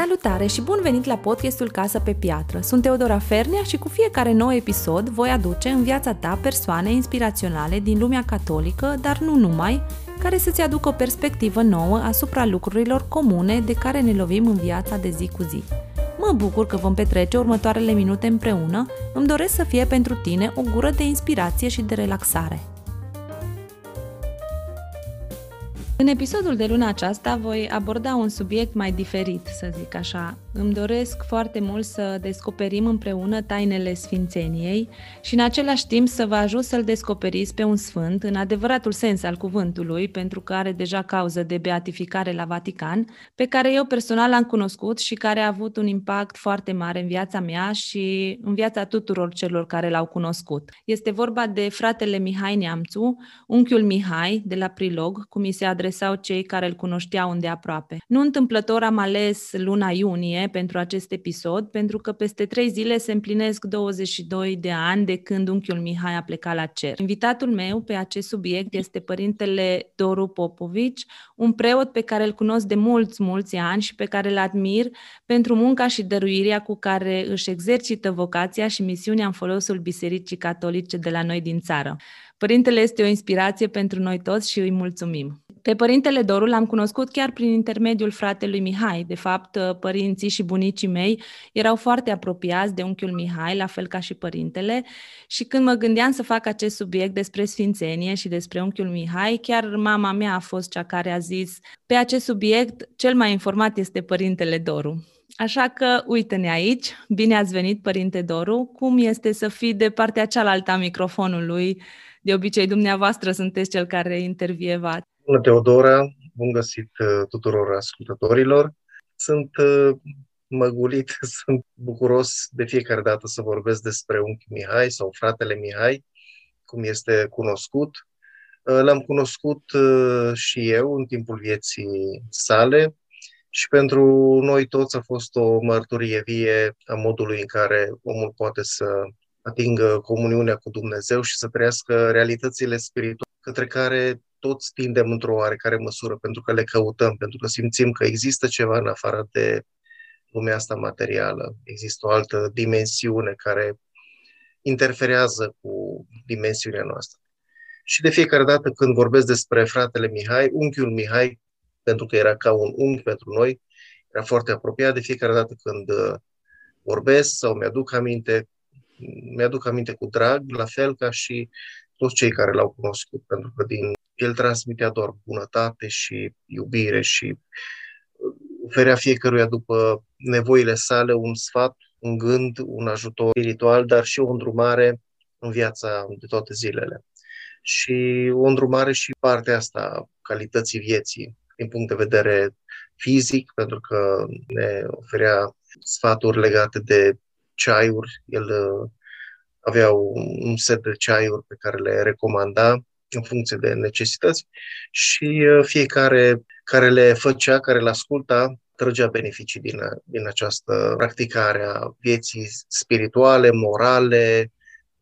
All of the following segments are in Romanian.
Salutare și bun venit la podcastul Casă pe Piatră. Sunt Teodora Fernea și cu fiecare nou episod voi aduce în viața ta persoane inspiraționale din lumea catolică, dar nu numai, care să-ți aducă o perspectivă nouă asupra lucrurilor comune de care ne lovim în viața de zi cu zi. Mă bucur că vom petrece următoarele minute împreună, îmi doresc să fie pentru tine o gură de inspirație și de relaxare. În episodul de luna aceasta voi aborda un subiect mai diferit, să zic așa. Îmi doresc foarte mult să descoperim împreună tainele Sfințeniei și în același timp să vă ajut să-l descoperiți pe un sfânt, în adevăratul sens al cuvântului, pentru că are deja cauză de beatificare la Vatican, pe care eu personal l-am cunoscut și care a avut un impact foarte mare în viața mea și în viața tuturor celor care l-au cunoscut. Este vorba de fratele Mihai Neamțu, unchiul Mihai de la Prilog, cum mi se adresează sau cei care îl cunoșteau îndeaproape. Nu întâmplător am ales luna iunie pentru acest episod, pentru că peste trei zile se împlinesc 22 de ani de când unchiul Mihai a plecat la cer. Invitatul meu pe acest subiect este părintele Doru Popovici, un preot pe care îl cunosc de mulți, mulți ani și pe care îl admir pentru munca și dăruirea cu care își exercită vocația și misiunea în folosul Bisericii Catolice de la noi din țară. Părintele este o inspirație pentru noi toți și îi mulțumim. Pe părintele Doru l-am cunoscut chiar prin intermediul fratelui Mihai. De fapt, părinții și bunicii mei erau foarte apropiați de unchiul Mihai, la fel ca și părintele, și când mă gândeam să fac acest subiect despre sfințenie și despre unchiul Mihai, chiar mama mea a fost cea care a zis pe acest subiect cel mai informat este părintele Doru. Așa că, uite-ne aici, bine ați venit, Părinte Doru, cum este să fii de partea cealaltă a microfonului de obicei, dumneavoastră sunteți cel care intervievați. Bună, Teodora! Bun găsit uh, tuturor ascultătorilor! Sunt uh, măgulit, sunt bucuros de fiecare dată să vorbesc despre unchi Mihai sau fratele Mihai, cum este cunoscut. Uh, l-am cunoscut și eu în timpul vieții sale și pentru noi toți a fost o mărturie vie a modului în care omul poate să atingă comuniunea cu Dumnezeu și să trăiască realitățile spirituale către care toți tindem într-o oarecare măsură, pentru că le căutăm, pentru că simțim că există ceva în afară de lumea asta materială. Există o altă dimensiune care interferează cu dimensiunea noastră. Și de fiecare dată când vorbesc despre fratele Mihai, unchiul Mihai, pentru că era ca un unchi pentru noi, era foarte apropiat de fiecare dată când uh, vorbesc sau mi-aduc aminte mi-aduc aminte cu drag, la fel ca și toți cei care l-au cunoscut, pentru că din el transmitea doar bunătate și iubire și oferea fiecăruia după nevoile sale un sfat, un gând, un ajutor spiritual, dar și o îndrumare în viața de toate zilele. Și o îndrumare și partea asta, calității vieții, din punct de vedere fizic, pentru că ne oferea sfaturi legate de ceaiuri. El uh, avea un set de ceaiuri pe care le recomanda în funcție de necesități și uh, fiecare care le făcea, care le asculta, trăgea beneficii din, din această practicare a vieții spirituale, morale,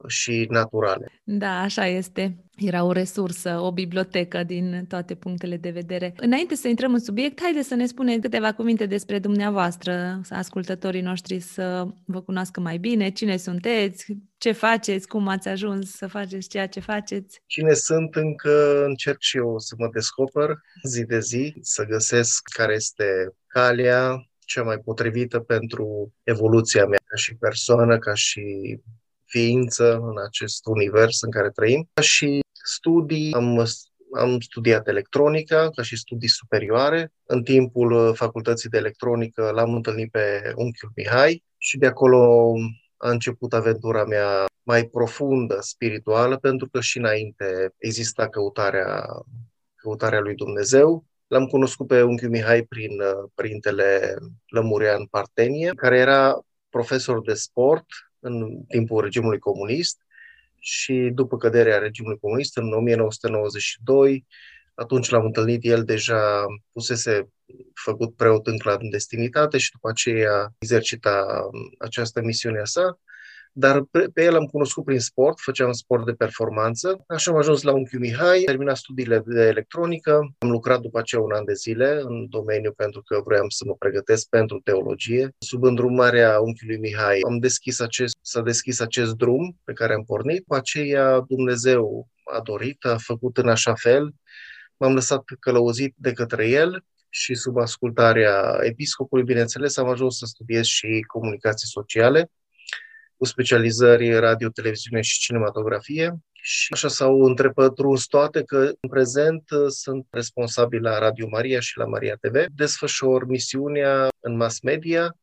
și naturale. Da, așa este. Era o resursă, o bibliotecă din toate punctele de vedere. Înainte să intrăm în subiect, haideți să ne spuneți câteva cuvinte despre dumneavoastră, să ascultătorii noștri să vă cunoască mai bine, cine sunteți, ce faceți, cum ați ajuns să faceți ceea ce faceți. Cine sunt, încă încerc și eu să mă descoper zi de zi, să găsesc care este calea cea mai potrivită pentru evoluția mea ca și persoană, ca și ființă în acest univers în care trăim. Ca și studii, am, am studiat electronica ca și studii superioare. În timpul uh, facultății de electronică l-am întâlnit pe unchiul Mihai și de acolo a început aventura mea mai profundă, spirituală, pentru că și înainte exista căutarea, căutarea lui Dumnezeu. L-am cunoscut pe unchiul Mihai prin uh, părintele Lămurean Partenie, care era profesor de sport în timpul regimului comunist și după căderea regimului comunist, în 1992, atunci l-am întâlnit, el deja pusese făcut preot în clandestinitate și după aceea exercita această misiune a sa. Dar pe, pe el am cunoscut prin sport, făceam sport de performanță. Așa am ajuns la Unchiu Mihai, terminat studiile de electronică, am lucrat după aceea un an de zile în domeniu pentru că vroiam să mă pregătesc pentru teologie. Sub îndrumarea Unchiului Mihai am deschis acest, s-a deschis acest drum pe care am pornit. După aceea Dumnezeu a dorit, a făcut în așa fel, m-am lăsat călăuzit de către el și sub ascultarea episcopului, bineînțeles, am ajuns să studiez și comunicații sociale cu specializări radio, televiziune și cinematografie. Și așa s-au întrepătruns toate că în prezent uh, sunt responsabil la Radio Maria și la Maria TV. Desfășor misiunea în mass media,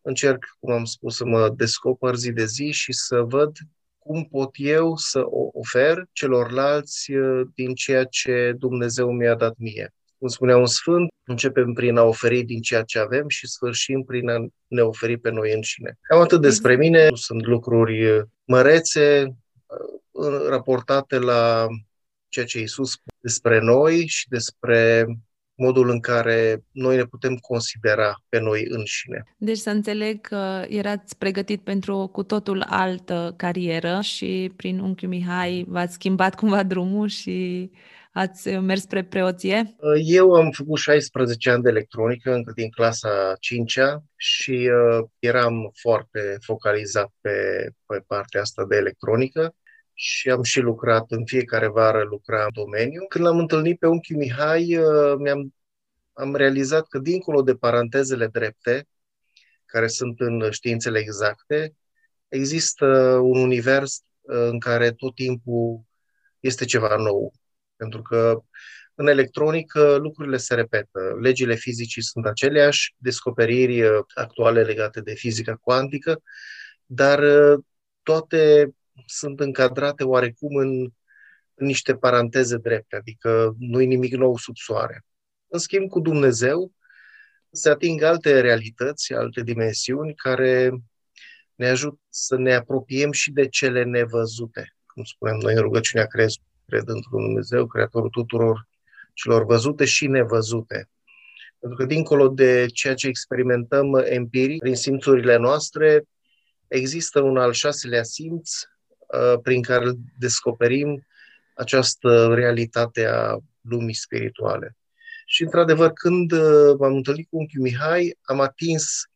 încerc, cum am spus, să mă descoper zi de zi și să văd cum pot eu să o ofer celorlalți uh, din ceea ce Dumnezeu mi-a dat mie cum spunea un sfânt, începem prin a oferi din ceea ce avem și sfârșim prin a ne oferi pe noi înșine. Cam atât despre mine, sunt lucruri mărețe, uh, raportate la ceea ce Iisus despre noi și despre modul în care noi ne putem considera pe noi înșine. Deci să înțeleg că erați pregătit pentru o cu totul altă carieră și prin unchiul Mihai v-ați schimbat cumva drumul și ați mers spre preoție? Eu am făcut 16 ani de electronică, încă din clasa 5-a și uh, eram foarte focalizat pe, pe partea asta de electronică și am și lucrat în fiecare vară, lucram în domeniu. Când l-am întâlnit pe unchiul Mihai, uh, mi-am am realizat că dincolo de parantezele drepte, care sunt în științele exacte, există un univers uh, în care tot timpul este ceva nou. Pentru că în electronică lucrurile se repetă. Legile fizicii sunt aceleași, descoperiri uh, actuale legate de fizica cuantică, dar uh, toate sunt încadrate oarecum în, în niște paranteze drepte, adică nu e nimic nou sub soare. În schimb, cu Dumnezeu se ating alte realități, alte dimensiuni care ne ajută să ne apropiem și de cele nevăzute. Cum spuneam noi în rugăciunea Crezului cred într-un Dumnezeu, creatorul tuturor celor văzute și nevăzute. Pentru că dincolo de ceea ce experimentăm empiric, prin simțurile noastre, există un al șaselea simț uh, prin care descoperim această realitate a lumii spirituale. Și, într-adevăr, când uh, m-am întâlnit cu unchiul Mihai, am atins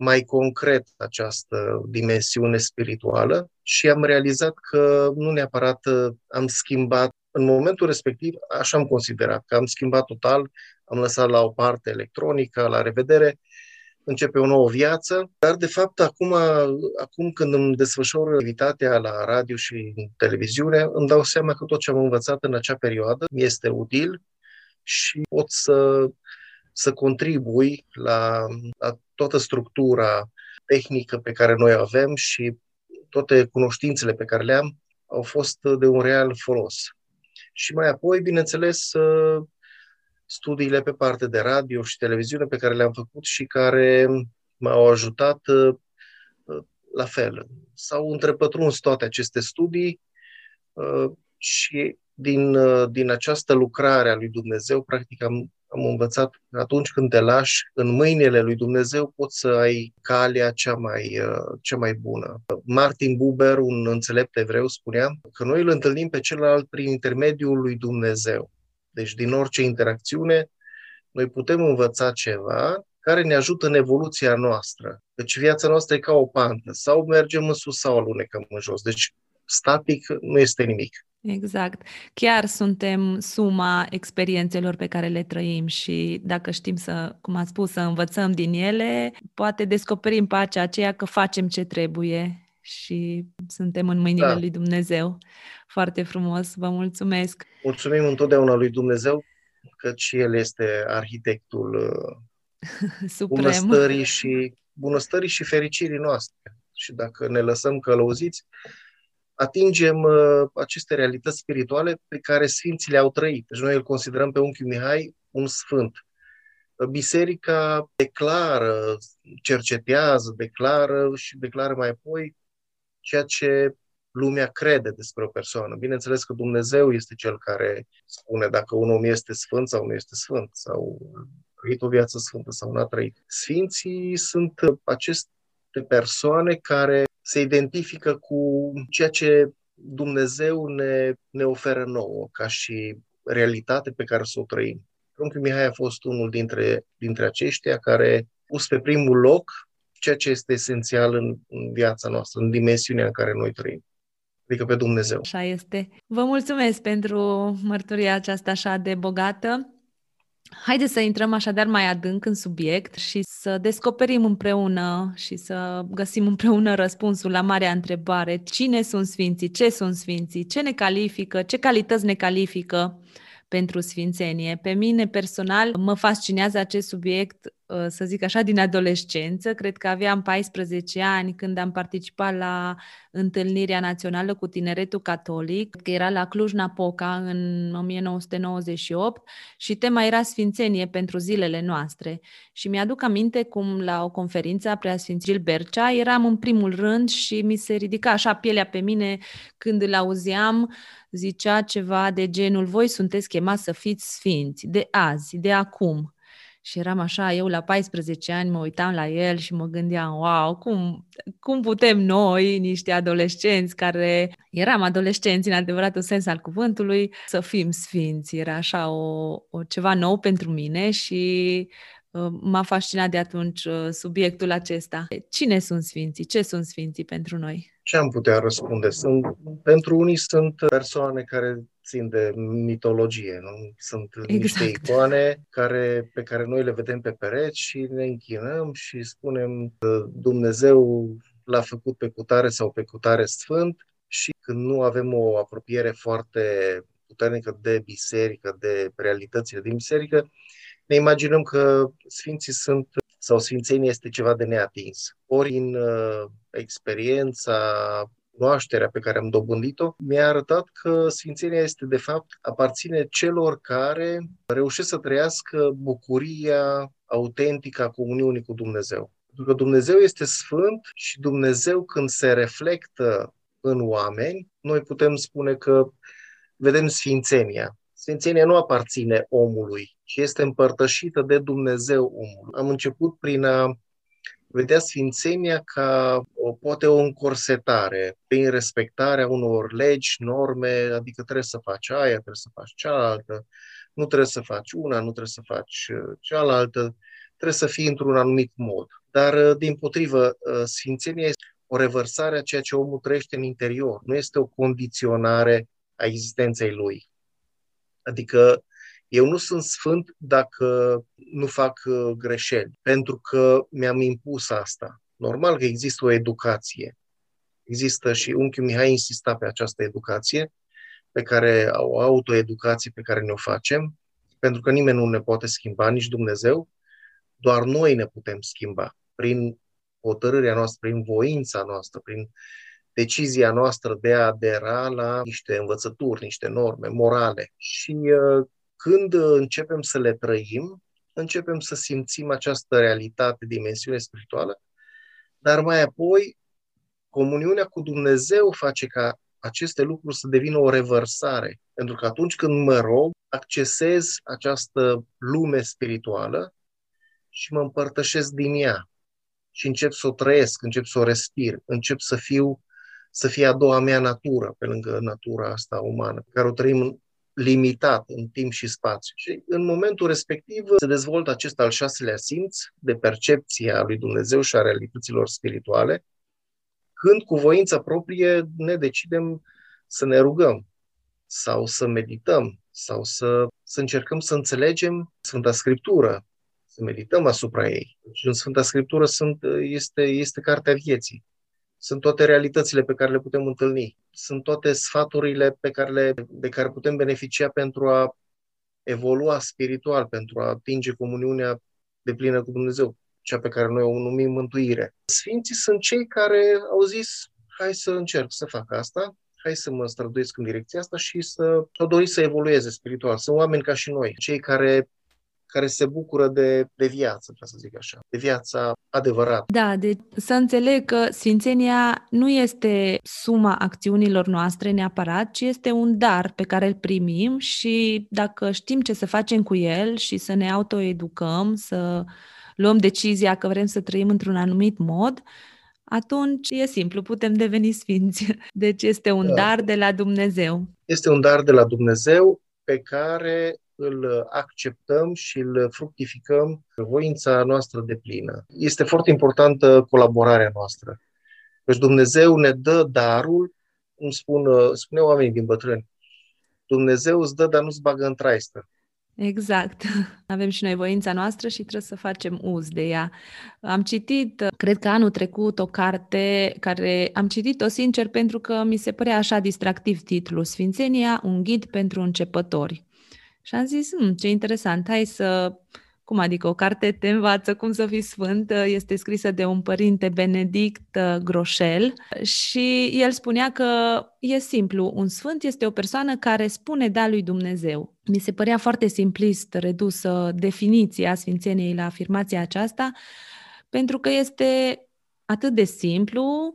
mai concret această dimensiune spirituală și am realizat că nu neapărat uh, am schimbat în momentul respectiv, așa am considerat, că am schimbat total, am lăsat la o parte electronica, la revedere, începe o nouă viață, dar de fapt acum, acum când îmi desfășor activitatea la radio și în televiziune, îmi dau seama că tot ce am învățat în acea perioadă este util și pot să, să contribui la, la toată structura tehnică pe care noi avem și toate cunoștințele pe care le am au fost de un real folos. Și mai apoi, bineînțeles, studiile pe parte de radio și televiziune pe care le-am făcut și care m-au ajutat la fel. S-au întrepătruns toate aceste studii și din, din această lucrare a lui Dumnezeu, practic am am învățat că atunci când te lași în mâinile lui Dumnezeu, poți să ai calea cea mai, uh, cea mai bună. Martin Buber, un înțelept evreu, spunea că noi îl întâlnim pe celălalt prin intermediul lui Dumnezeu. Deci din orice interacțiune, noi putem învăța ceva care ne ajută în evoluția noastră. Deci viața noastră e ca o pantă. Sau mergem în sus sau alunecăm în jos. Deci static nu este nimic. Exact. Chiar suntem suma experiențelor pe care le trăim și dacă știm să, cum am spus, să învățăm din ele, poate descoperim pacea aceea că facem ce trebuie și suntem în mâinile da. lui Dumnezeu. Foarte frumos, vă mulțumesc. Mulțumim întotdeauna lui Dumnezeu, căci El este arhitectul uh, bunăstării și, bunăstării și fericirii noastre. Și dacă ne lăsăm călăuziți, atingem uh, aceste realități spirituale pe care Sfinții le-au trăit. Deci noi îl considerăm pe unchiul Mihai un sfânt. Biserica declară, cercetează, declară și declară mai apoi ceea ce lumea crede despre o persoană. Bineînțeles că Dumnezeu este cel care spune dacă un om este sfânt sau nu este sfânt, sau a trăit o viață sfântă sau nu a trăit. Sfinții sunt aceste persoane care se identifică cu ceea ce Dumnezeu ne, ne oferă nouă, ca și realitate pe care să o trăim. Unchiul Mihai a fost unul dintre, dintre aceștia care pus pe primul loc ceea ce este esențial în, în viața noastră, în dimensiunea în care noi trăim adică pe Dumnezeu. Așa este. Vă mulțumesc pentru mărturia aceasta așa de bogată. Haideți să intrăm așadar mai adânc în subiect și să descoperim împreună și să găsim împreună răspunsul la marea întrebare. Cine sunt sfinții? Ce sunt sfinții? Ce ne califică? Ce calități ne califică? pentru sfințenie. Pe mine personal mă fascinează acest subiect, uh, să zic așa, din adolescență. Cred că aveam 14 ani când am participat la întâlnirea națională cu tineretul catolic, că era la Cluj-Napoca în 1998 și tema era sfințenie pentru zilele noastre. Și mi-aduc aminte cum la o conferință a Preasfințil Bercea eram în primul rând și mi se ridica așa pielea pe mine când îl auzeam uh, zicea ceva de genul, voi sunteți chemați să fiți sfinți, de azi, de acum. Și eram așa, eu la 14 ani mă uitam la el și mă gândeam, wow, cum, cum putem noi, niște adolescenți care eram adolescenți în adevăratul sens al cuvântului, să fim sfinți. Era așa o, o ceva nou pentru mine și uh, m-a fascinat de atunci uh, subiectul acesta. Cine sunt sfinții? Ce sunt sfinții pentru noi? Ce am putea răspunde? Sunt, pentru unii sunt persoane care țin de mitologie, nu? Sunt exact. niște icoane care, pe care noi le vedem pe pereți și ne închinăm și spunem Dumnezeu l-a făcut pe cutare sau pe cutare sfânt și când nu avem o apropiere foarte puternică de biserică, de realitățile din biserică, ne imaginăm că sfinții sunt sau sfințenia este ceva de neatins. Ori în uh, experiența, cunoașterea pe care am dobândit-o, mi-a arătat că sfințenia este, de fapt, aparține celor care reușesc să trăiască bucuria autentică a comuniunii cu Dumnezeu. Pentru că Dumnezeu este sfânt și Dumnezeu când se reflectă în oameni, noi putem spune că vedem sfințenia. Sfințenia nu aparține omului, ci este împărtășită de Dumnezeu omul. Am început prin a vedea sfințenia ca o, poate o încorsetare, prin respectarea unor legi, norme, adică trebuie să faci aia, trebuie să faci cealaltă, nu trebuie să faci una, nu trebuie să faci uh, cealaltă, trebuie să fii într-un anumit mod. Dar, uh, din potrivă, uh, sfințenia este o revărsare a ceea ce omul trăiește în interior, nu este o condiționare a existenței lui. Adică eu nu sunt sfânt dacă nu fac uh, greșeli, pentru că mi-am impus asta. Normal că există o educație. Există și unchiul Mihai insista pe această educație, pe care o autoeducație pe care ne-o facem, pentru că nimeni nu ne poate schimba, nici Dumnezeu, doar noi ne putem schimba prin hotărârea noastră, prin voința noastră, prin decizia noastră de a adera la niște învățături, niște norme morale. Și uh, când începem să le trăim, începem să simțim această realitate, dimensiune spirituală, dar mai apoi comuniunea cu Dumnezeu face ca aceste lucruri să devină o revărsare. Pentru că atunci când mă rog, accesez această lume spirituală și mă împărtășesc din ea și încep să o trăiesc, încep să o respir, încep să fiu să fie a doua mea natură, pe lângă natura asta umană, pe care o trăim limitat în timp și spațiu. Și în momentul respectiv se dezvoltă acest al șaselea simț de percepție a lui Dumnezeu și a realităților spirituale, când cu voința proprie ne decidem să ne rugăm sau să medităm sau să, să încercăm să înțelegem Sfânta Scriptură, să medităm asupra ei. Și în Sfânta Scriptură sunt, este, este cartea vieții sunt toate realitățile pe care le putem întâlni, sunt toate sfaturile pe care le, de care putem beneficia pentru a evolua spiritual, pentru a atinge comuniunea de plină cu Dumnezeu, cea pe care noi o numim mântuire. Sfinții sunt cei care au zis, hai să încerc să fac asta, hai să mă străduiesc în direcția asta și să o dori să evolueze spiritual. Sunt oameni ca și noi, cei care care se bucură de, de viață, ca să zic așa, de viața adevărată. Da, deci să înțeleg că Sfințenia nu este suma acțiunilor noastre neapărat, ci este un dar pe care îl primim și dacă știm ce să facem cu el și să ne autoeducăm, să luăm decizia că vrem să trăim într-un anumit mod, atunci e simplu, putem deveni sfinți. Deci este un da. dar de la Dumnezeu. Este un dar de la Dumnezeu pe care îl acceptăm și îl fructificăm voința noastră de plină. Este foarte importantă colaborarea noastră. Deci Dumnezeu ne dă darul, cum spun, spune oamenii din bătrâni, Dumnezeu îți dă, dar nu-ți bagă în traistă. Exact. Avem și noi voința noastră și trebuie să facem uz de ea. Am citit, cred că anul trecut, o carte care am citit-o sincer pentru că mi se părea așa distractiv titlul Sfințenia, un ghid pentru începători. Și am zis, hm, ce interesant, hai să cum adică o carte te învață cum să fii sfânt? Este scrisă de un părinte Benedict uh, Groșel și el spunea că e simplu, un sfânt este o persoană care spune da lui Dumnezeu. Mi se părea foarte simplist redusă definiția sfințeniei la afirmația aceasta, pentru că este atât de simplu,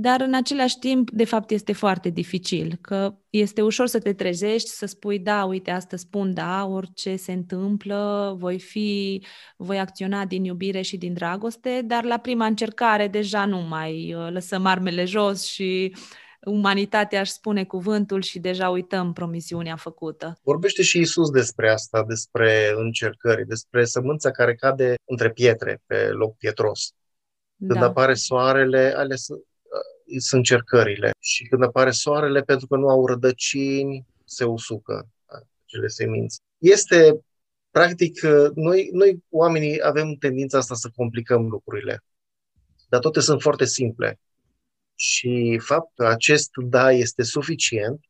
dar în același timp, de fapt, este foarte dificil, că este ușor să te trezești, să spui, da, uite, asta spun, da, orice se întâmplă, voi fi, voi acționa din iubire și din dragoste, dar la prima încercare deja nu mai uh, lăsăm armele jos și umanitatea își spune cuvântul și deja uităm promisiunea făcută. Vorbește și Isus despre asta, despre încercări, despre sămânța care cade între pietre, pe loc pietros. Când da. apare soarele, alea sunt sunt cercările. Și când apare soarele, pentru că nu au rădăcini, se usucă acele semințe. Este, practic, noi, noi oamenii avem tendința asta să complicăm lucrurile, dar toate sunt foarte simple. Și faptul că acest da este suficient,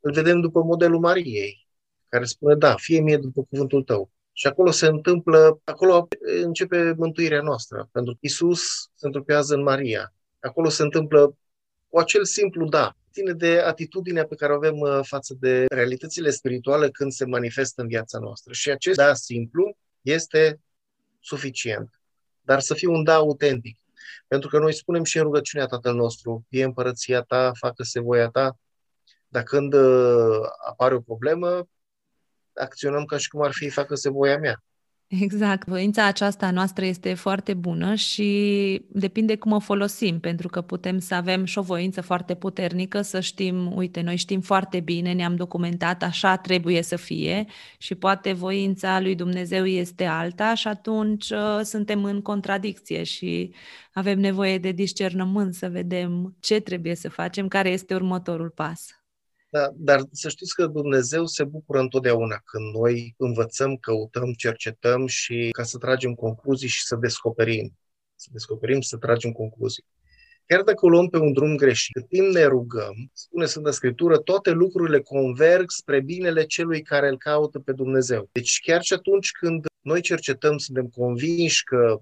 îl vedem după modelul Mariei, care spune, da, fie mie după cuvântul tău. Și acolo se întâmplă, acolo începe mântuirea noastră, pentru că Isus se întrupează în Maria acolo se întâmplă cu acel simplu da. Ține de atitudinea pe care o avem uh, față de realitățile spirituale când se manifestă în viața noastră. Și acest da simplu este suficient. Dar să fie un da autentic. Pentru că noi spunem și în rugăciunea Tatăl nostru, fie împărăția ta, facă-se voia ta, dar când uh, apare o problemă, acționăm ca și cum ar fi facă-se voia mea. Exact. Voința aceasta noastră este foarte bună și depinde cum o folosim, pentru că putem să avem și o voință foarte puternică, să știm, uite, noi știm foarte bine, ne-am documentat, așa trebuie să fie și poate voința lui Dumnezeu este alta și atunci uh, suntem în contradicție și avem nevoie de discernământ să vedem ce trebuie să facem, care este următorul pas. Da, dar să știți că Dumnezeu se bucură întotdeauna când noi învățăm, căutăm, cercetăm și ca să tragem concluzii și să descoperim. Să descoperim, să tragem concluzii. Chiar dacă o luăm pe un drum greșit, cât timp ne rugăm, spune Sfânta Scriptură, toate lucrurile converg spre binele celui care îl caută pe Dumnezeu. Deci chiar și atunci când noi cercetăm, suntem convinși că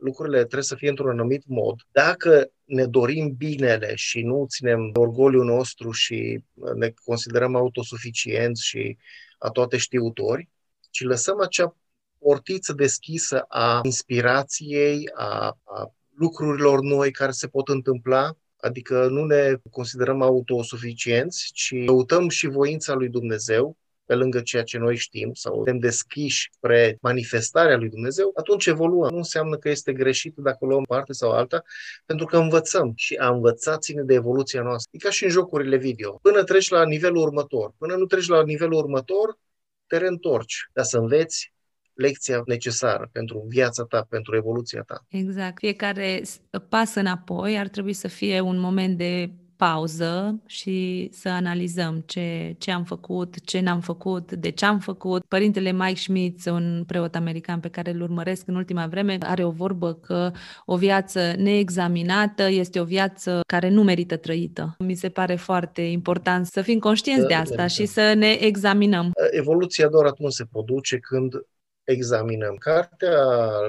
lucrurile trebuie să fie într-un anumit mod. Dacă ne dorim binele și nu ținem orgoliul nostru și ne considerăm autosuficienți și a toate știutori, ci lăsăm acea portiță deschisă a inspirației, a, a lucrurilor noi care se pot întâmpla, adică nu ne considerăm autosuficienți, ci căutăm și voința lui Dumnezeu pe lângă ceea ce noi știm sau suntem deschiși spre manifestarea lui Dumnezeu, atunci evoluăm. Nu înseamnă că este greșit dacă o luăm parte sau alta, pentru că învățăm și a învăța ține de evoluția noastră. E ca și în jocurile video. Până treci la nivelul următor. Până nu treci la nivelul următor, te reîntorci. Dar să înveți lecția necesară pentru viața ta, pentru evoluția ta. Exact. Fiecare pas înapoi ar trebui să fie un moment de pauză și să analizăm ce, ce am făcut, ce n-am făcut, de ce am făcut. Părintele Mike Schmidt, un preot american pe care îl urmăresc în ultima vreme, are o vorbă că o viață neexaminată este o viață care nu merită trăită. Mi se pare foarte important să fim conștienți de asta și să ne examinăm. Evoluția doar atunci se produce când examinăm. Cartea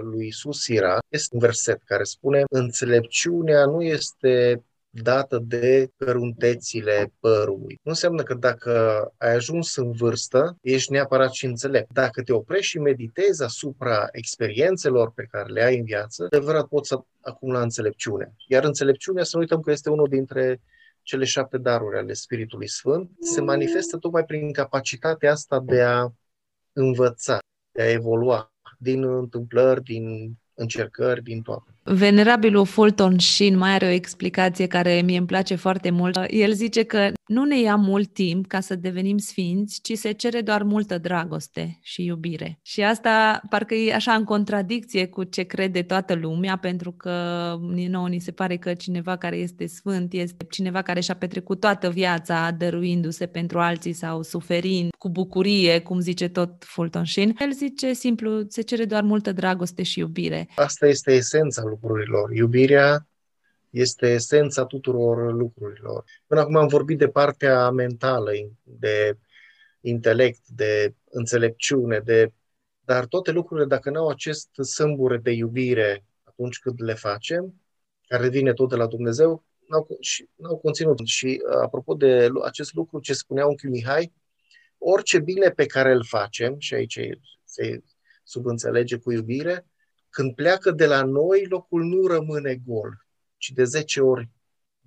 lui Isus Sira este un verset care spune înțelepciunea nu este dată de căruntețile părului. Nu înseamnă că dacă ai ajuns în vârstă, ești neapărat și înțelept. Dacă te oprești și meditezi asupra experiențelor pe care le ai în viață, de adevărat poți să acumula înțelepciune. Iar înțelepciunea, să nu uităm că este unul dintre cele șapte daruri ale Spiritului Sfânt, se manifestă tocmai prin capacitatea asta de a învăța, de a evolua din întâmplări, din încercări, din toate. Venerabilul Fulton Sheen mai are o explicație care mie îmi place foarte mult. El zice că nu ne ia mult timp ca să devenim sfinți, ci se cere doar multă dragoste și iubire. Și asta parcă e așa în contradicție cu ce crede toată lumea, pentru că nouă ni se pare că cineva care este sfânt este cineva care și-a petrecut toată viața dăruindu-se pentru alții sau suferind cu bucurie, cum zice tot Fulton Sheen. El zice simplu, se cere doar multă dragoste și iubire. Asta este esența lucrurilor. Iubirea este esența tuturor lucrurilor. Până acum am vorbit de partea mentală, de intelect, de înțelepciune, de... dar toate lucrurile, dacă nu au acest sâmbure de iubire atunci când le facem, care vine tot de la Dumnezeu, n-au, și, n-au conținut. Și apropo de acest lucru ce spunea unchiul Mihai, orice bine pe care îl facem, și aici se subînțelege cu iubire, când pleacă de la noi, locul nu rămâne gol, ci de 10 ori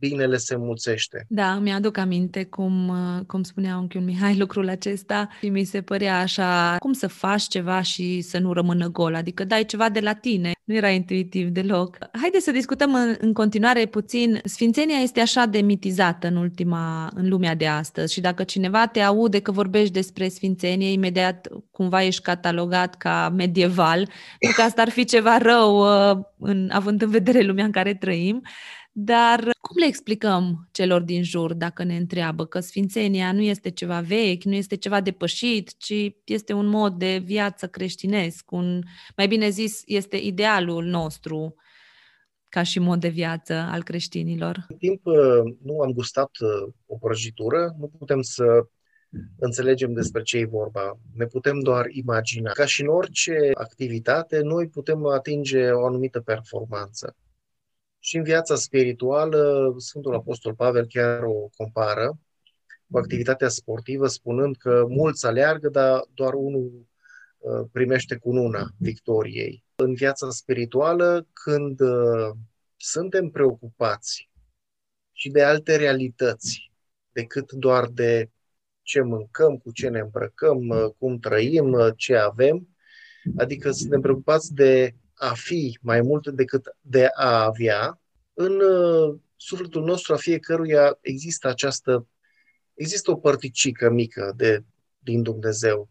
binele se mulțește. Da, mi-aduc aminte cum, cum spunea unchiul Mihai lucrul acesta și mi se părea așa, cum să faci ceva și să nu rămână gol, adică dai ceva de la tine. Nu era intuitiv deloc. Haideți să discutăm în, în continuare puțin. Sfințenia este așa de mitizată în ultima, în lumea de astăzi și dacă cineva te aude că vorbești despre sfințenie, imediat cumva ești catalogat ca medieval, nu că asta ar fi ceva rău uh, în, având în vedere lumea în care trăim, dar cum le explicăm celor din jur dacă ne întreabă că sfințenia nu este ceva vechi, nu este ceva depășit, ci este un mod de viață creștinesc, un, mai bine zis, este idealul nostru ca și mod de viață al creștinilor? În timp uh, nu am gustat uh, o prăjitură, nu putem să înțelegem despre ce e vorba. Ne putem doar imagina. Ca și în orice activitate, noi putem atinge o anumită performanță. Și în viața spirituală, Sfântul Apostol Pavel chiar o compară cu activitatea sportivă, spunând că mulți aleargă, dar doar unul uh, primește cununa victoriei. În viața spirituală, când uh, suntem preocupați și de alte realități decât doar de ce mâncăm, cu ce ne îmbrăcăm, uh, cum trăim, ce avem, adică suntem preocupați de a fi mai mult decât de a avea, în uh, sufletul nostru a fiecăruia există această, există o părticică mică de, din Dumnezeu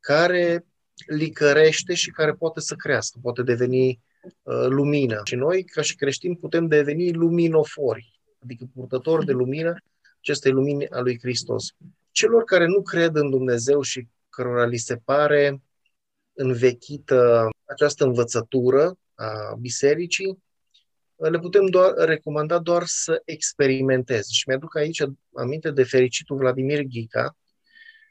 care licărește și care poate să crească, poate deveni uh, lumină. Și noi, ca și creștini, putem deveni luminofori, adică purtători de lumină, acestei lumini a lui Hristos. Celor care nu cred în Dumnezeu și cărora li se pare învechită această învățătură a bisericii, le putem doar, recomanda doar să experimenteze. Și mi-aduc aici aminte de fericitul Vladimir Ghica,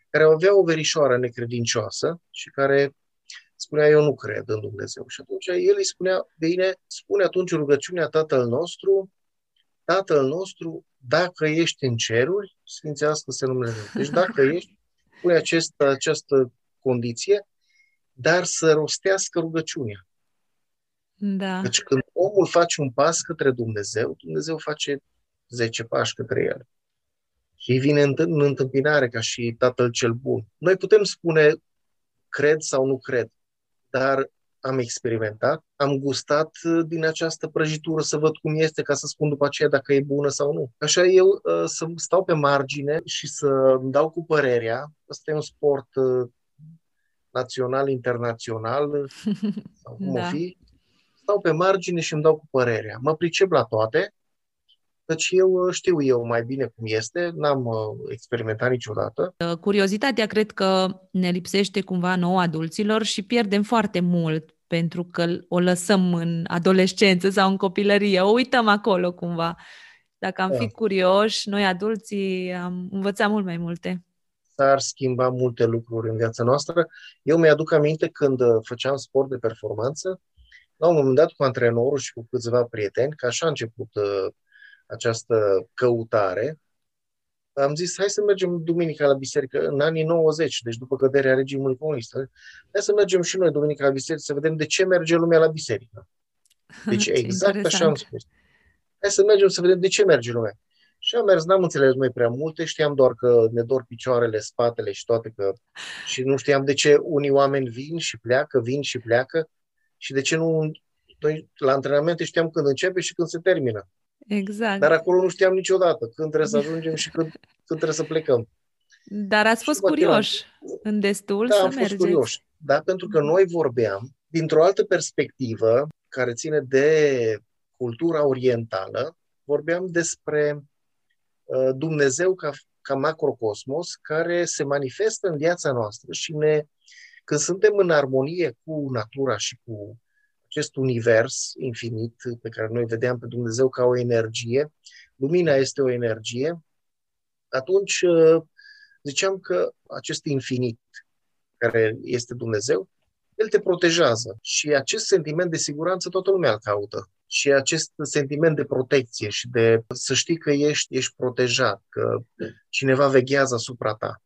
care avea o verișoară necredincioasă și care spunea, eu nu cred în Dumnezeu. Și atunci el îi spunea, bine, spune atunci rugăciunea Tatăl nostru, Tatăl nostru, dacă ești în ceruri, sfințească-se numele Lui. Deci dacă ești, pune acest, această condiție, dar să rostească rugăciunea. Da. Deci când omul face un pas către Dumnezeu, Dumnezeu face 10 pași către el. Și vine în întâmpinare ca și Tatăl cel Bun. Noi putem spune cred sau nu cred, dar am experimentat, am gustat din această prăjitură să văd cum este, ca să spun după aceea dacă e bună sau nu. Așa eu uh, să stau pe margine și să îmi dau cu părerea. Asta e un sport uh, național, internațional, sau cum da. o fi, stau pe margine și îmi dau cu părerea. Mă pricep la toate, căci eu uh, știu eu mai bine cum este, n-am uh, experimentat niciodată. Uh, curiozitatea cred că ne lipsește cumva nouă adulților și pierdem foarte mult pentru că o lăsăm în adolescență sau în copilărie, o uităm acolo cumva. Dacă am da. fi curioși, noi adulții am învățat mult mai multe. S-ar schimba multe lucruri în viața noastră. Eu mi-aduc aminte când făceam sport de performanță, la un moment dat cu antrenorul și cu câțiva prieteni, că așa a început uh, această căutare, am zis, hai să mergem duminica la biserică, în anii 90, deci după căderea regimului comunist. Hai să mergem și noi duminica la biserică să vedem de ce merge lumea la biserică. Deci exact interesant. așa am spus. Hai să mergem să vedem de ce merge lumea. Și am mers, n-am înțeles mai prea multe, știam doar că ne dor picioarele, spatele și toate că... Și nu știam de ce unii oameni vin și pleacă, vin și pleacă și de ce nu Noi la antrenamente știam când începe și când se termină. Exact. Dar acolo nu știam niciodată când trebuie să ajungem și când, când trebuie să plecăm. Dar ați fost curioși în destul da, să am fost mergeți. curioși. Da, pentru că noi vorbeam dintr-o altă perspectivă care ține de cultura orientală, vorbeam despre uh, Dumnezeu ca, ca macrocosmos care se manifestă în viața noastră și ne, când suntem în armonie cu natura și cu acest univers infinit pe care noi vedeam pe Dumnezeu ca o energie, lumina este o energie, atunci uh, ziceam că acest infinit care este Dumnezeu, el te protejează și acest sentiment de siguranță toată lumea îl caută. Și acest sentiment de protecție și de să știi că ești, ești protejat, că cineva veghează asupra ta.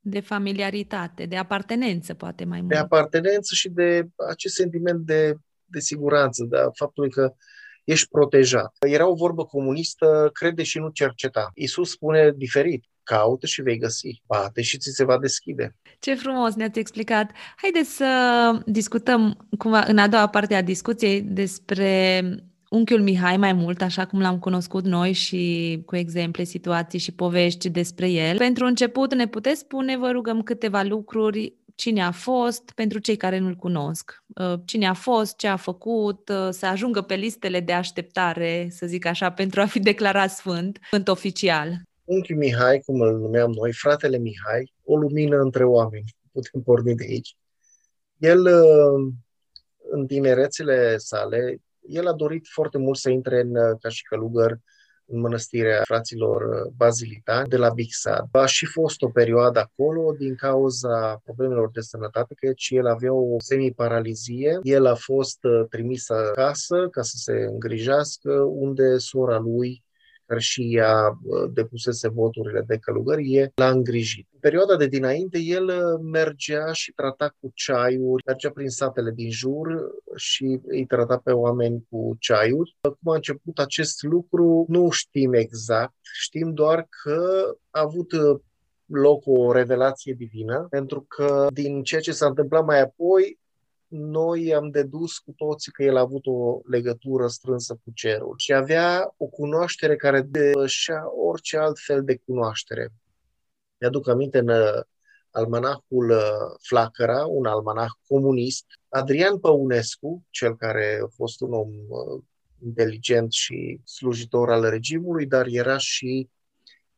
De familiaritate, de apartenență, poate mai mult. De apartenență și de acest sentiment de, de siguranță, de faptul că ești protejat. Era o vorbă comunistă, crede și nu cerceta. Isus spune diferit caută și vei găsi, bate și ți se va deschide. Ce frumos ne-ați explicat! Haideți să discutăm cumva în a doua parte a discuției despre unchiul Mihai mai mult, așa cum l-am cunoscut noi și cu exemple, situații și povești despre el. Pentru început ne puteți spune, vă rugăm, câteva lucruri cine a fost, pentru cei care nu-l cunosc. Uh, cine a fost, ce a făcut, uh, să ajungă pe listele de așteptare, să zic așa, pentru a fi declarat sfânt, sfânt oficial unchiul Mihai, cum îl numeam noi, fratele Mihai, o lumină între oameni. Putem porni de aici. El, uh, în tinerețele sale, el a dorit foarte mult să intre în, uh, ca și călugăr în mănăstirea fraților uh, bazilitani de la Bixar. A și fost o perioadă acolo din cauza problemelor de sănătate, căci el avea o semiparalizie. El a fost trimis acasă ca să se îngrijească, unde sora lui care și ea depusese voturile de călugărie, l-a îngrijit. În perioada de dinainte, el uh, mergea și trata cu ceaiuri, mergea prin satele din jur și îi trata pe oameni cu ceaiuri. Cum a început acest lucru, nu știm exact. Știm doar că a avut uh, loc o revelație divină, pentru că din ceea ce s-a întâmplat mai apoi, noi am dedus cu toții că el a avut o legătură strânsă cu cerul și avea o cunoaștere care depășea orice alt fel de cunoaștere. Mi-aduc aminte în uh, almanahul uh, Flacăra, un almanah comunist, Adrian Păunescu, cel care a fost un om uh, inteligent și slujitor al regimului, dar era și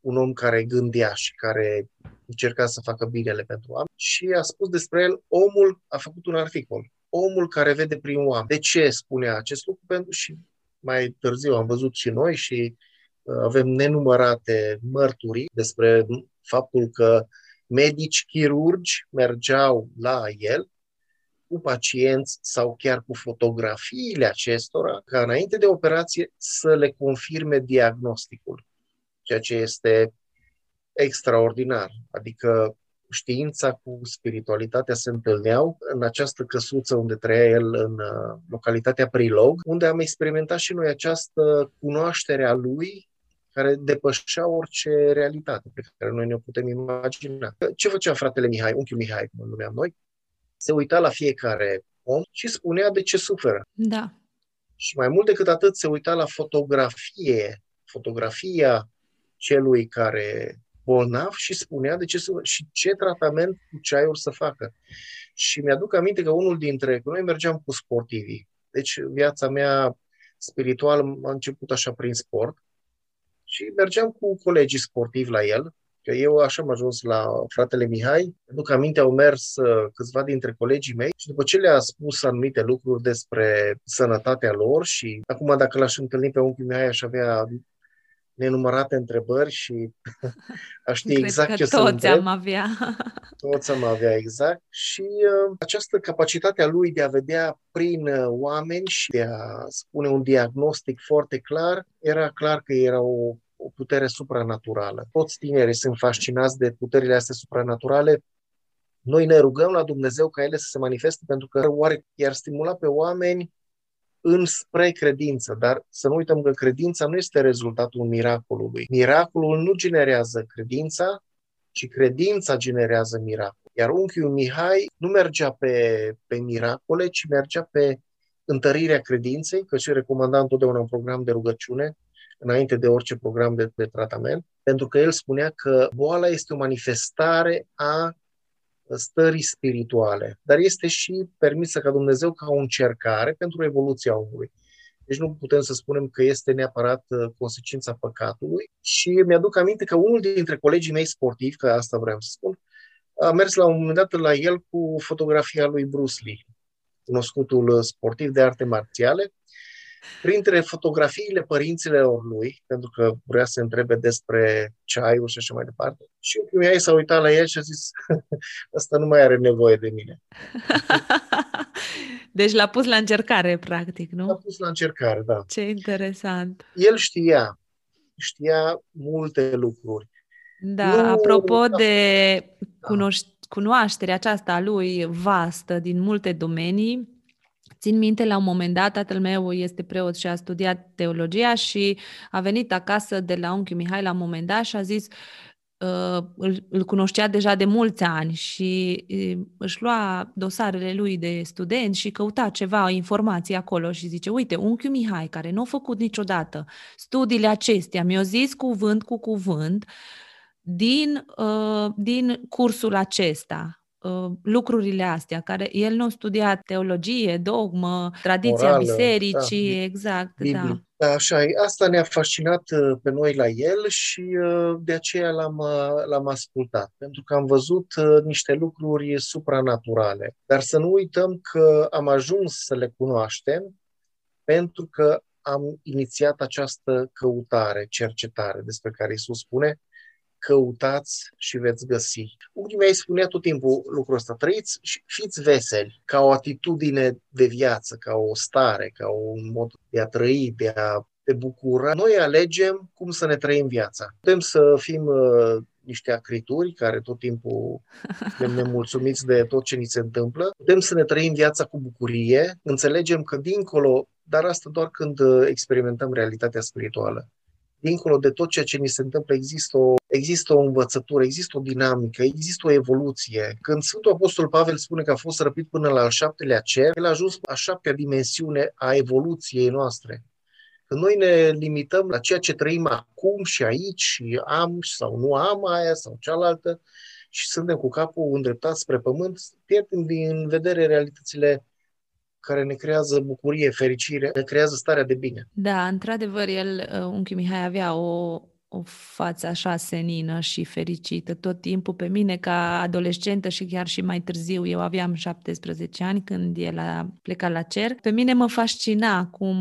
un om care gândea și care încerca să facă binele pentru oameni și a spus despre el, omul a făcut un articol, omul care vede prin oameni. De ce spunea acest lucru? Pentru și mai târziu am văzut și noi și uh, avem nenumărate mărturii despre faptul că medici chirurgi mergeau la el cu pacienți sau chiar cu fotografiile acestora, ca înainte de operație să le confirme diagnosticul ceea ce este extraordinar. Adică știința cu spiritualitatea se întâlneau în această căsuță unde trăia el în uh, localitatea Prilog, unde am experimentat și noi această cunoaștere a lui care depășea orice realitate pe care noi ne-o putem imagina. Ce făcea fratele Mihai, unchiul Mihai, cum îl numeam noi? Se uita la fiecare om și spunea de ce suferă. Da. Și mai mult decât atât, se uita la fotografie, fotografia celui care bolnav și spunea de ce să, și ce tratament cu ceaiuri să facă. Și mi-aduc aminte că unul dintre, că noi mergeam cu sportivii, deci viața mea spirituală a început așa prin sport. Și mergeam cu colegii sportivi la el, că eu așa am ajuns la fratele Mihai, aduc aminte, au mers uh, câțiva dintre colegii mei și după ce le-a spus anumite lucruri despre sănătatea lor și acum dacă l-aș întâlni pe unchiul Mihai aș avea nenumărate întrebări și a ști Cred exact că ce toți să întreb. am avea. Toți am avea, exact. Și uh, această capacitate a lui de a vedea prin uh, oameni și de a spune un diagnostic foarte clar, era clar că era o, o putere supranaturală. Toți tinerii sunt fascinați de puterile astea supranaturale. Noi ne rugăm la Dumnezeu ca ele să se manifeste pentru că oare i-ar stimula pe oameni înspre credință, dar să nu uităm că credința nu este rezultatul miracolului. Miracolul nu generează credința, ci credința generează miracol. Iar unchiul Mihai nu mergea pe, pe miracole, ci mergea pe întărirea credinței, că și recomanda întotdeauna un program de rugăciune înainte de orice program de, de tratament, pentru că el spunea că boala este o manifestare a stării spirituale, dar este și permisă ca Dumnezeu ca o încercare pentru evoluția omului. Deci nu putem să spunem că este neapărat uh, consecința păcatului. Și mi-aduc aminte că unul dintre colegii mei sportivi, că asta vreau să spun, a mers la un moment dat la el cu fotografia lui Bruce Lee, cunoscutul uh, sportiv de arte marțiale, printre fotografiile părinților lui, pentru că vrea să întrebe despre ceaiul și așa mai departe. Și unchiul s-a uitat la el și a zis, ăsta nu mai are nevoie de mine. Deci l-a pus la încercare, practic, nu? L-a pus la încercare, da. Ce interesant. El știa, știa multe lucruri. Da, nu, apropo da. de cunoș- cunoașterea aceasta a lui vastă din multe domenii, Țin minte, la un moment dat, tatăl meu este preot și a studiat teologia și a venit acasă de la unchiul Mihai la un moment dat și a zis, uh, îl, îl cunoștea deja de mulți ani și uh, își lua dosarele lui de student și căuta ceva, informații acolo și zice, uite, unchiul Mihai, care nu a făcut niciodată studiile acestea, mi-a zis cuvânt cu cuvânt din, uh, din cursul acesta, Uh, lucrurile astea, care el nu studia teologie, dogmă, tradiția Morală, bisericii, da, exact, Biblie. da. Așa e. Asta ne-a fascinat uh, pe noi la el și uh, de aceea l-am, l-am ascultat, pentru că am văzut niște lucruri supranaturale. Dar să nu uităm că am ajuns să le cunoaștem pentru că am inițiat această căutare, cercetare despre care Isus spune, căutați și veți găsi. Unii mei spunea tot timpul lucrul ăsta, trăiți și fiți veseli, ca o atitudine de viață, ca o stare, ca un mod de a trăi, de a te bucura. Noi alegem cum să ne trăim viața. Putem să fim uh, niște acrituri care tot timpul suntem nemulțumiți de tot ce ni se întâmplă. Putem să ne trăim viața cu bucurie, înțelegem că dincolo, dar asta doar când uh, experimentăm realitatea spirituală dincolo de tot ceea ce ni se întâmplă, există o, există o învățătură, există o dinamică, există o evoluție. Când Sfântul Apostol Pavel spune că a fost răpit până la al șaptelea cer, el a ajuns la a șaptea dimensiune a evoluției noastre. Când noi ne limităm la ceea ce trăim acum și aici și am sau nu am aia sau cealaltă și suntem cu capul îndreptat spre pământ, pierdem din vedere realitățile care ne creează bucurie, fericire, ne creează starea de bine. Da, într-adevăr, el, uh, unchiul Mihai, avea o, o față așa senină și fericită tot timpul pe mine ca adolescentă și chiar și mai târziu. Eu aveam 17 ani când el a plecat la cer. Pe mine mă fascina cum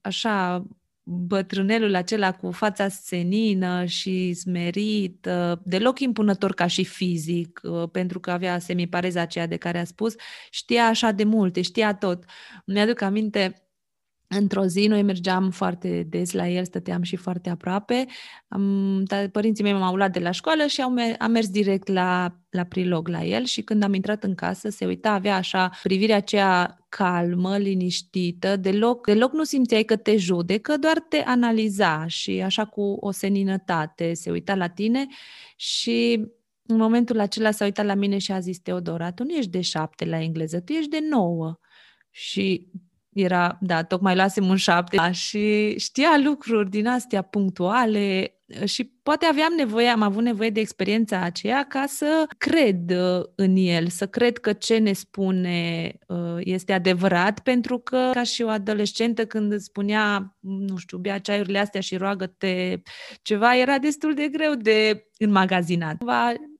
așa bătrânelul acela cu fața senină și smerit, deloc impunător ca și fizic, uh, pentru că avea semipareza aceea de care a spus, știa așa de multe, știa tot. Mi-aduc aminte Într-o zi noi mergeam foarte des la el, stăteam și foarte aproape. Am, părinții mei m-au luat de la școală și am, am mers direct la, la prilog la el și când am intrat în casă se uita, avea așa privirea aceea calmă, liniștită, deloc, deloc nu simțeai că te judecă, doar te analiza și așa cu o seninătate se uita la tine și în momentul acela s-a uitat la mine și a zis, Teodora, tu nu ești de șapte la engleză, tu ești de nouă. Și era, da, tocmai luasem un șapte. Da, și știa lucruri din astea punctuale și poate aveam nevoie, am avut nevoie de experiența aceea ca să cred uh, în el, să cred că ce ne spune uh, este adevărat, pentru că ca și o adolescentă când îți spunea, nu știu, bea ceaiurile astea și roagă-te ceva, era destul de greu de înmagazinat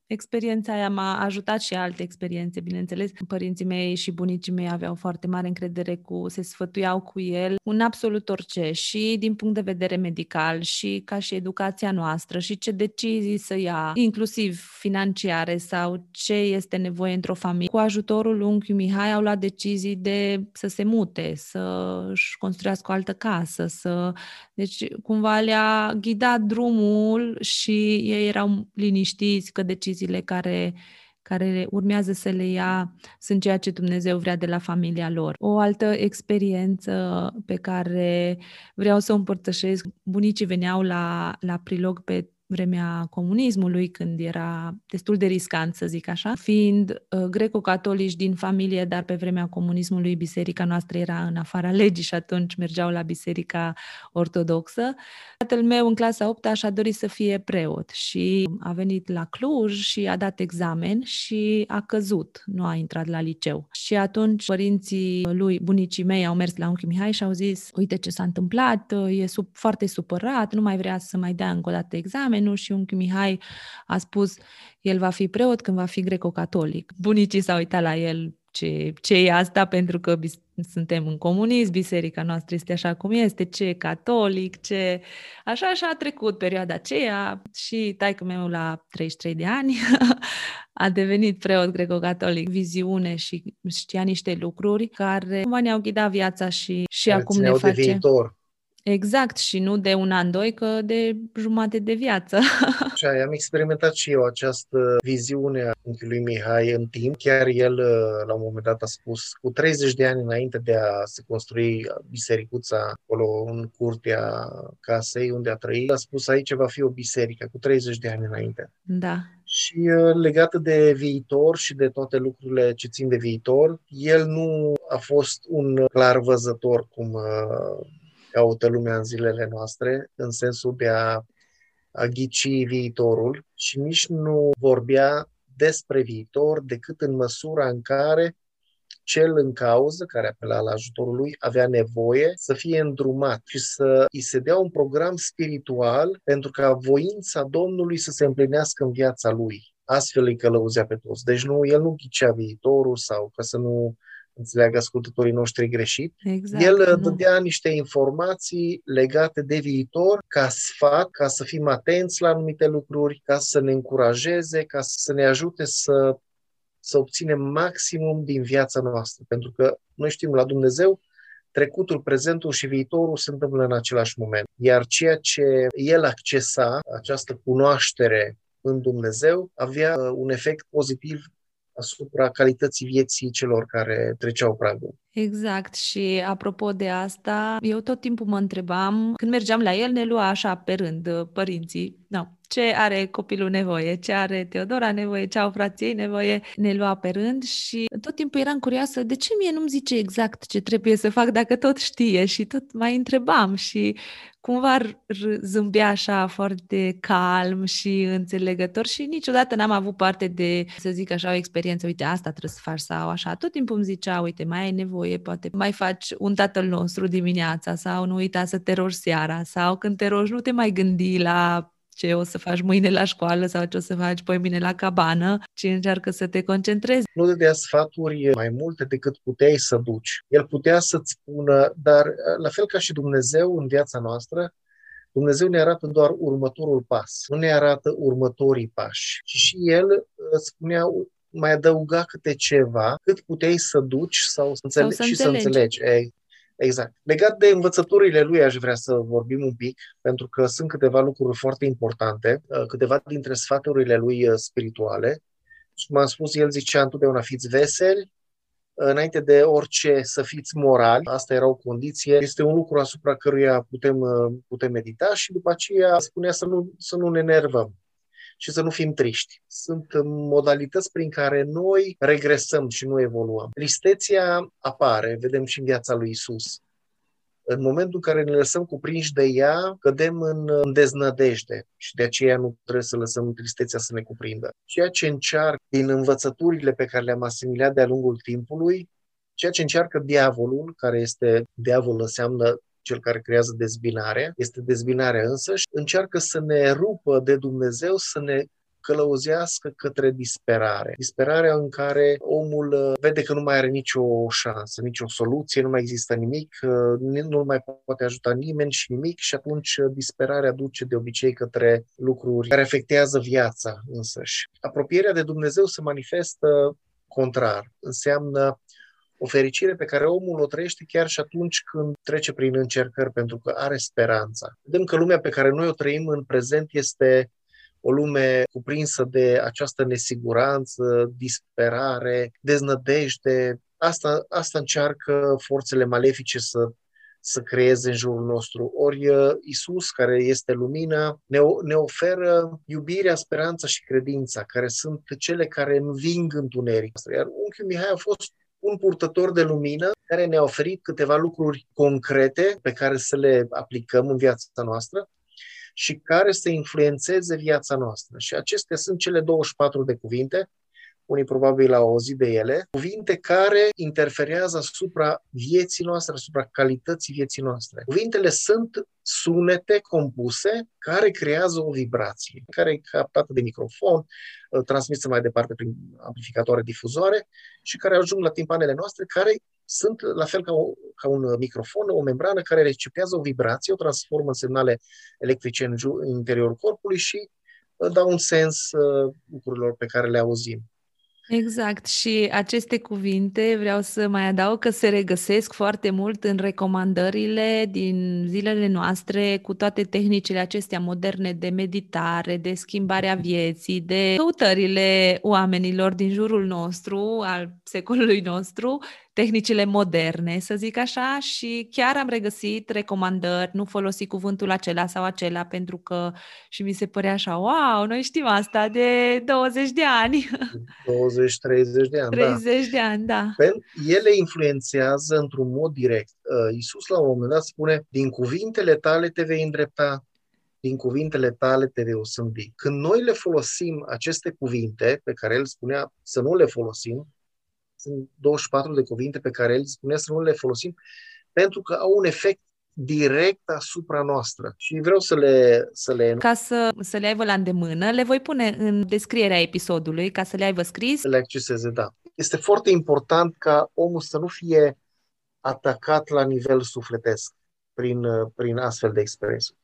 experiența aia m-a ajutat și alte experiențe, bineînțeles. Părinții mei și bunicii mei aveau foarte mare încredere cu, se sfătuiau cu el în absolut orice și din punct de vedere medical și ca și educația noastră și ce decizii să ia, inclusiv financiare sau ce este nevoie într-o familie. Cu ajutorul unchiului Mihai au luat decizii de să se mute, să își construiască o altă casă, să... Deci cumva le-a ghidat drumul și ei erau liniștiți că decizii deciziile care, care urmează să le ia sunt ceea ce Dumnezeu vrea de la familia lor. O altă experiență pe care vreau să o împărtășesc, bunicii veneau la, la prilog pe vremea comunismului, când era destul de riscant, să zic așa. Fiind uh, greco-catolici din familie, dar pe vremea comunismului biserica noastră era în afara legii și atunci mergeau la biserica ortodoxă. Tatăl meu în clasa 8 și-a dorit să fie preot și a venit la Cluj și a dat examen și a căzut, nu a intrat la liceu. Și atunci părinții lui, bunicii mei, au mers la unchi Mihai și au zis, uite ce s-a întâmplat, e sub, foarte supărat, nu mai vrea să mai dea încă o dată examenul și unchi Mihai a spus, el va fi preot când va fi greco-catolic. Bunicii s-au uitat la el ce, ce e asta, pentru că bis- suntem în comunism, biserica noastră este așa cum este, ce catolic, ce... Așa și a trecut perioada aceea și taică meu la 33 de ani a devenit preot greco-catolic, viziune și știa niște lucruri care cumva ne-au ghidat viața și, și acum ne face... De viitor. Exact, și nu de un an, doi, că de jumate de viață. Și am experimentat și eu această viziune a unchiului Mihai în timp. Chiar el, la un moment dat, a spus, cu 30 de ani înainte de a se construi bisericuța acolo în curtea casei unde a trăit, a spus aici va fi o biserică, cu 30 de ani înainte. Da. Și legată de viitor și de toate lucrurile ce țin de viitor, el nu a fost un clar văzător cum caută lumea în zilele noastre, în sensul de a, a ghici viitorul și nici nu vorbea despre viitor decât în măsura în care cel în cauză, care apela la ajutorul lui, avea nevoie să fie îndrumat și să îi se dea un program spiritual pentru ca voința Domnului să se împlinească în viața lui. Astfel îi călăuzea pe toți. Deci nu, el nu ghicea viitorul sau ca să nu înțeleagă ascultătorii noștri greșit. Exact, El uh, nu. dădea niște informații legate de viitor ca sfat, ca să fim atenți la anumite lucruri, ca să ne încurajeze, ca să ne ajute să, să obținem maximum din viața noastră. Pentru că noi știm la Dumnezeu, trecutul, prezentul și viitorul se întâmplă în același moment. Iar ceea ce el accesa, această cunoaștere în Dumnezeu, avea uh, un efect pozitiv asupra calității vieții celor care treceau pragul. Exact. Și apropo de asta, eu tot timpul mă întrebam, când mergeam la el, ne lua așa pe rând uh, părinții, no, ce are copilul nevoie, ce are Teodora nevoie, ce au frații nevoie, ne lua pe rând și tot timpul eram curioasă de ce mie nu-mi zice exact ce trebuie să fac dacă tot știe? Și tot mai întrebam și cumva zâmbea așa foarte calm și înțelegător și niciodată n-am avut parte de, să zic așa, o experiență, uite, asta trebuie să faci sau așa. Tot timpul îmi zicea, uite, mai ai nevoie, poate mai faci un tatăl nostru dimineața sau nu uita să te rogi seara sau când te rogi nu te mai gândi la ce o să faci mâine la școală sau ce o să faci poi mine la cabană, ci încearcă să te concentrezi. Nu dădea sfaturi mai multe decât puteai să duci. El putea să-ți spună, dar la fel ca și Dumnezeu în viața noastră, Dumnezeu ne arată doar următorul pas, nu ne arată următorii pași. Și și El spunea, mai adăuga câte ceva, cât puteai să duci sau să, înțelegi, sau să și înțelegi. să înțelegi. Ei, Exact. Legat de învățăturile lui aș vrea să vorbim un pic, pentru că sunt câteva lucruri foarte importante, uh, câteva dintre sfaturile lui uh, spirituale. Și cum am spus, el zicea întotdeauna fiți veseli, înainte de orice să fiți morali, asta era o condiție, este un lucru asupra căruia putem, uh, putem medita și după aceea spunea să nu, să nu ne nervăm și să nu fim triști. Sunt modalități prin care noi regresăm și nu evoluăm. Tristețea apare, vedem și în viața lui Isus. În momentul în care ne lăsăm cuprinși de ea, cădem în deznădejde și de aceea nu trebuie să lăsăm tristețea să ne cuprindă. Ceea ce încearcă din învățăturile pe care le-am asimilat de-a lungul timpului, ceea ce încearcă diavolul, care este, diavol înseamnă cel care creează dezbinare, este dezbinarea însăși, încearcă să ne rupă de Dumnezeu, să ne călăuzească către disperare. Disperarea în care omul uh, vede că nu mai are nicio șansă, nicio soluție, nu mai există nimic, uh, nu mai poate ajuta nimeni și nimic și atunci uh, disperarea duce de obicei către lucruri care afectează viața însăși. Apropierea de Dumnezeu se manifestă contrar. Înseamnă o fericire pe care omul o trăiește chiar și atunci când trece prin încercări, pentru că are speranța. Vedem că lumea pe care noi o trăim în prezent este o lume cuprinsă de această nesiguranță, disperare, deznădejde. Asta, asta încearcă forțele malefice să să creeze în jurul nostru. Ori Isus, care este lumina, ne, ne oferă iubirea, speranța și credința, care sunt cele care înving întuneric. Iar unchiul Mihai a fost un purtător de lumină care ne-a oferit câteva lucruri concrete pe care să le aplicăm în viața noastră și care să influențeze viața noastră. Și acestea sunt cele 24 de cuvinte unii probabil au auzit de ele, cuvinte care interferează asupra vieții noastre, asupra calității vieții noastre. Cuvintele sunt sunete compuse care creează o vibrație, care e captată de microfon, uh, transmisă mai departe prin amplificatoare difuzoare și care ajung la timpanele noastre, care sunt la fel ca, o, ca un microfon, o membrană care recipează o vibrație, o transformă în semnale electrice în, ju- în interiorul corpului și uh, dau un sens uh, lucrurilor pe care le auzim. Exact. Și aceste cuvinte vreau să mai adaug că se regăsesc foarte mult în recomandările din zilele noastre cu toate tehnicile acestea moderne de meditare, de schimbarea vieții, de căutările oamenilor din jurul nostru, al secolului nostru, tehnicile moderne, să zic așa, și chiar am regăsit recomandări, nu folosi cuvântul acela sau acela, pentru că și mi se părea așa, wow, noi știm asta de 20 de ani. 20-30 de ani, 30 da. de ani, da. Ele influențează într-un mod direct. Uh, Iisus la un moment dat spune, din cuvintele tale te vei îndrepta, din cuvintele tale te vei osândi. Când noi le folosim aceste cuvinte pe care el spunea să nu le folosim, sunt 24 de cuvinte pe care el spunea să nu le folosim, pentru că au un efect direct asupra noastră. Și vreau să le... Să le... Ca să, să le aibă la îndemână, le voi pune în descrierea episodului, ca să le aibă scris. Să le acceseze, da. Este foarte important ca omul să nu fie atacat la nivel sufletesc prin, prin astfel de expresii.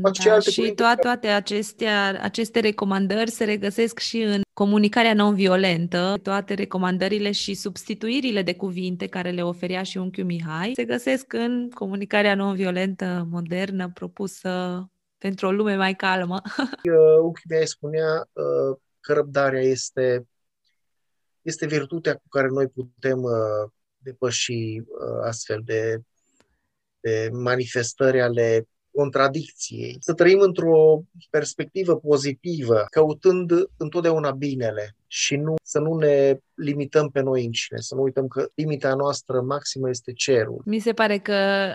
Da, și toate, toate acestea, aceste recomandări se regăsesc și în comunicarea non-violentă, toate recomandările și substituirile de cuvinte care le oferea și unchiul Mihai se găsesc în comunicarea non-violentă modernă propusă pentru o lume mai calmă. Unchiul Mihai spunea uh, că răbdarea este, este virtutea cu care noi putem uh, depăși uh, astfel de, de manifestări ale contradicției, să trăim într-o perspectivă pozitivă, căutând întotdeauna binele și nu să nu ne limităm pe noi înșine, să nu uităm că limita noastră maximă este cerul. Mi se pare că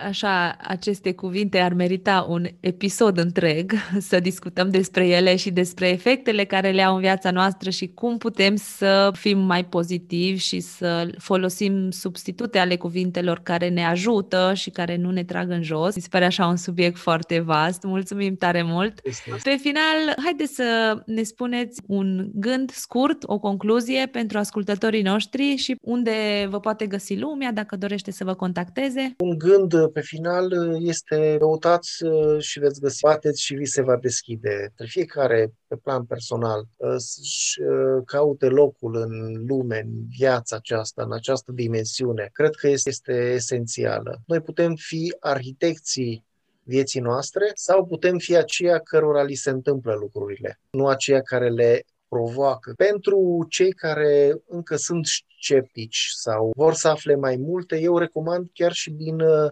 așa aceste cuvinte ar merita un episod întreg să discutăm despre ele și despre efectele care le au în viața noastră și cum putem să fim mai pozitivi și să folosim substitute ale cuvintelor care ne ajută și care nu ne trag în jos. Mi se pare așa un subiect foarte vast. Mulțumim tare mult. Este. Pe final, haideți să ne spuneți un gând scurt o concluzie pentru ascultătorii noștri și unde vă poate găsi lumea dacă dorește să vă contacteze? Un gând pe final este căutați uh, și veți găsi, bateți și vi se va deschide. Trebuie fiecare pe plan personal uh, să-și uh, caute locul în lume, în viața aceasta, în această dimensiune. Cred că este esențială. Noi putem fi arhitecții vieții noastre sau putem fi aceia cărora li se întâmplă lucrurile, nu aceia care le provoacă. Pentru cei care încă sunt sceptici sau vor să afle mai multe, eu recomand chiar și din uh,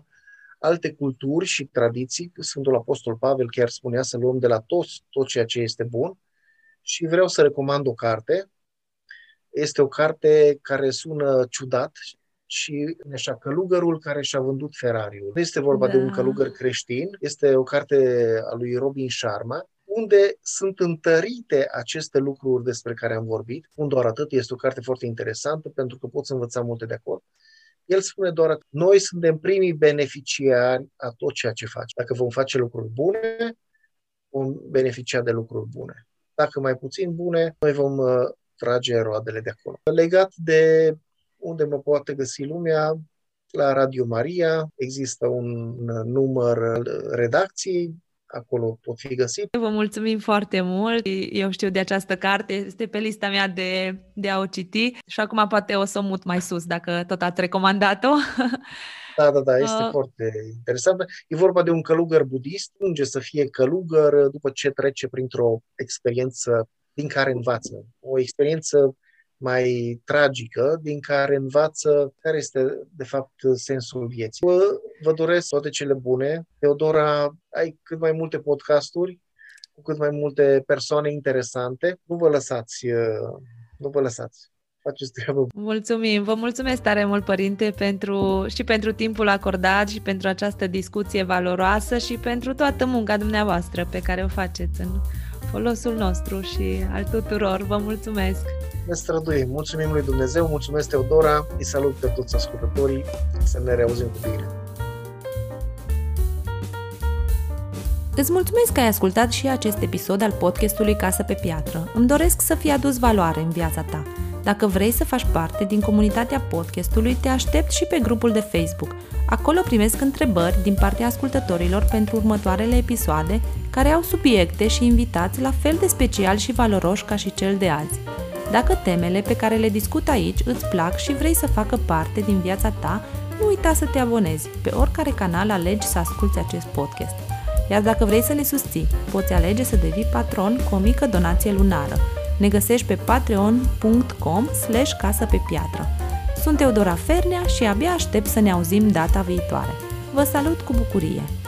alte culturi și tradiții. Sfântul Apostol Pavel chiar spunea să luăm de la toți tot ceea ce este bun și vreau să recomand o carte. Este o carte care sună ciudat și așa, călugărul care și-a vândut Ferrariul. Nu este vorba da. de un da. călugăr creștin, este o carte a lui Robin Sharma unde sunt întărite aceste lucruri despre care am vorbit. Un doar atât, este o carte foarte interesantă pentru că poți învăța multe de acolo. El spune doar atât. Noi suntem primii beneficiari a tot ceea ce faci. Dacă vom face lucruri bune, vom beneficia de lucruri bune. Dacă mai puțin bune, noi vom uh, trage roadele de acolo. Legat de unde mă poate găsi lumea, la Radio Maria există un număr redacției acolo pot fi găsit. Vă mulțumim foarte mult. Eu știu de această carte, este pe lista mea de, de a o citi și acum poate o să o mut mai sus dacă tot ați recomandat-o. Da, da, da, este uh... foarte interesant. E vorba de un călugăr budist, unge să fie călugăr după ce trece printr-o experiență din care învață. O experiență mai tragică, din care învață care este, de fapt, sensul vieții. vă doresc toate cele bune. Teodora, ai cât mai multe podcasturi cu cât mai multe persoane interesante. Nu vă lăsați, uh, nu vă lăsați. Faceți treabă. Mulțumim, vă mulțumesc tare mult, Părinte, pentru, și pentru timpul acordat și pentru această discuție valoroasă și pentru toată munca dumneavoastră pe care o faceți în folosul nostru și al tuturor. Vă mulțumesc! Ne străduim. Mulțumim lui Dumnezeu, mulțumesc Teodora, îi salut pe toți ascultătorii, să ne reauzim cu bine. Îți mulțumesc că ai ascultat și acest episod al podcastului Casă pe Piatră. Îmi doresc să fie adus valoare în viața ta. Dacă vrei să faci parte din comunitatea podcastului, te aștept și pe grupul de Facebook. Acolo primesc întrebări din partea ascultătorilor pentru următoarele episoade, care au subiecte și invitați la fel de special și valoroși ca și cel de azi. Dacă temele pe care le discut aici îți plac și vrei să facă parte din viața ta, nu uita să te abonezi pe oricare canal alegi să asculti acest podcast. Iar dacă vrei să ne susții, poți alege să devii patron cu o mică donație lunară. Ne găsești pe patreon.com slash casă pe piatră. Sunt Teodora Fernea și abia aștept să ne auzim data viitoare. Vă salut cu bucurie!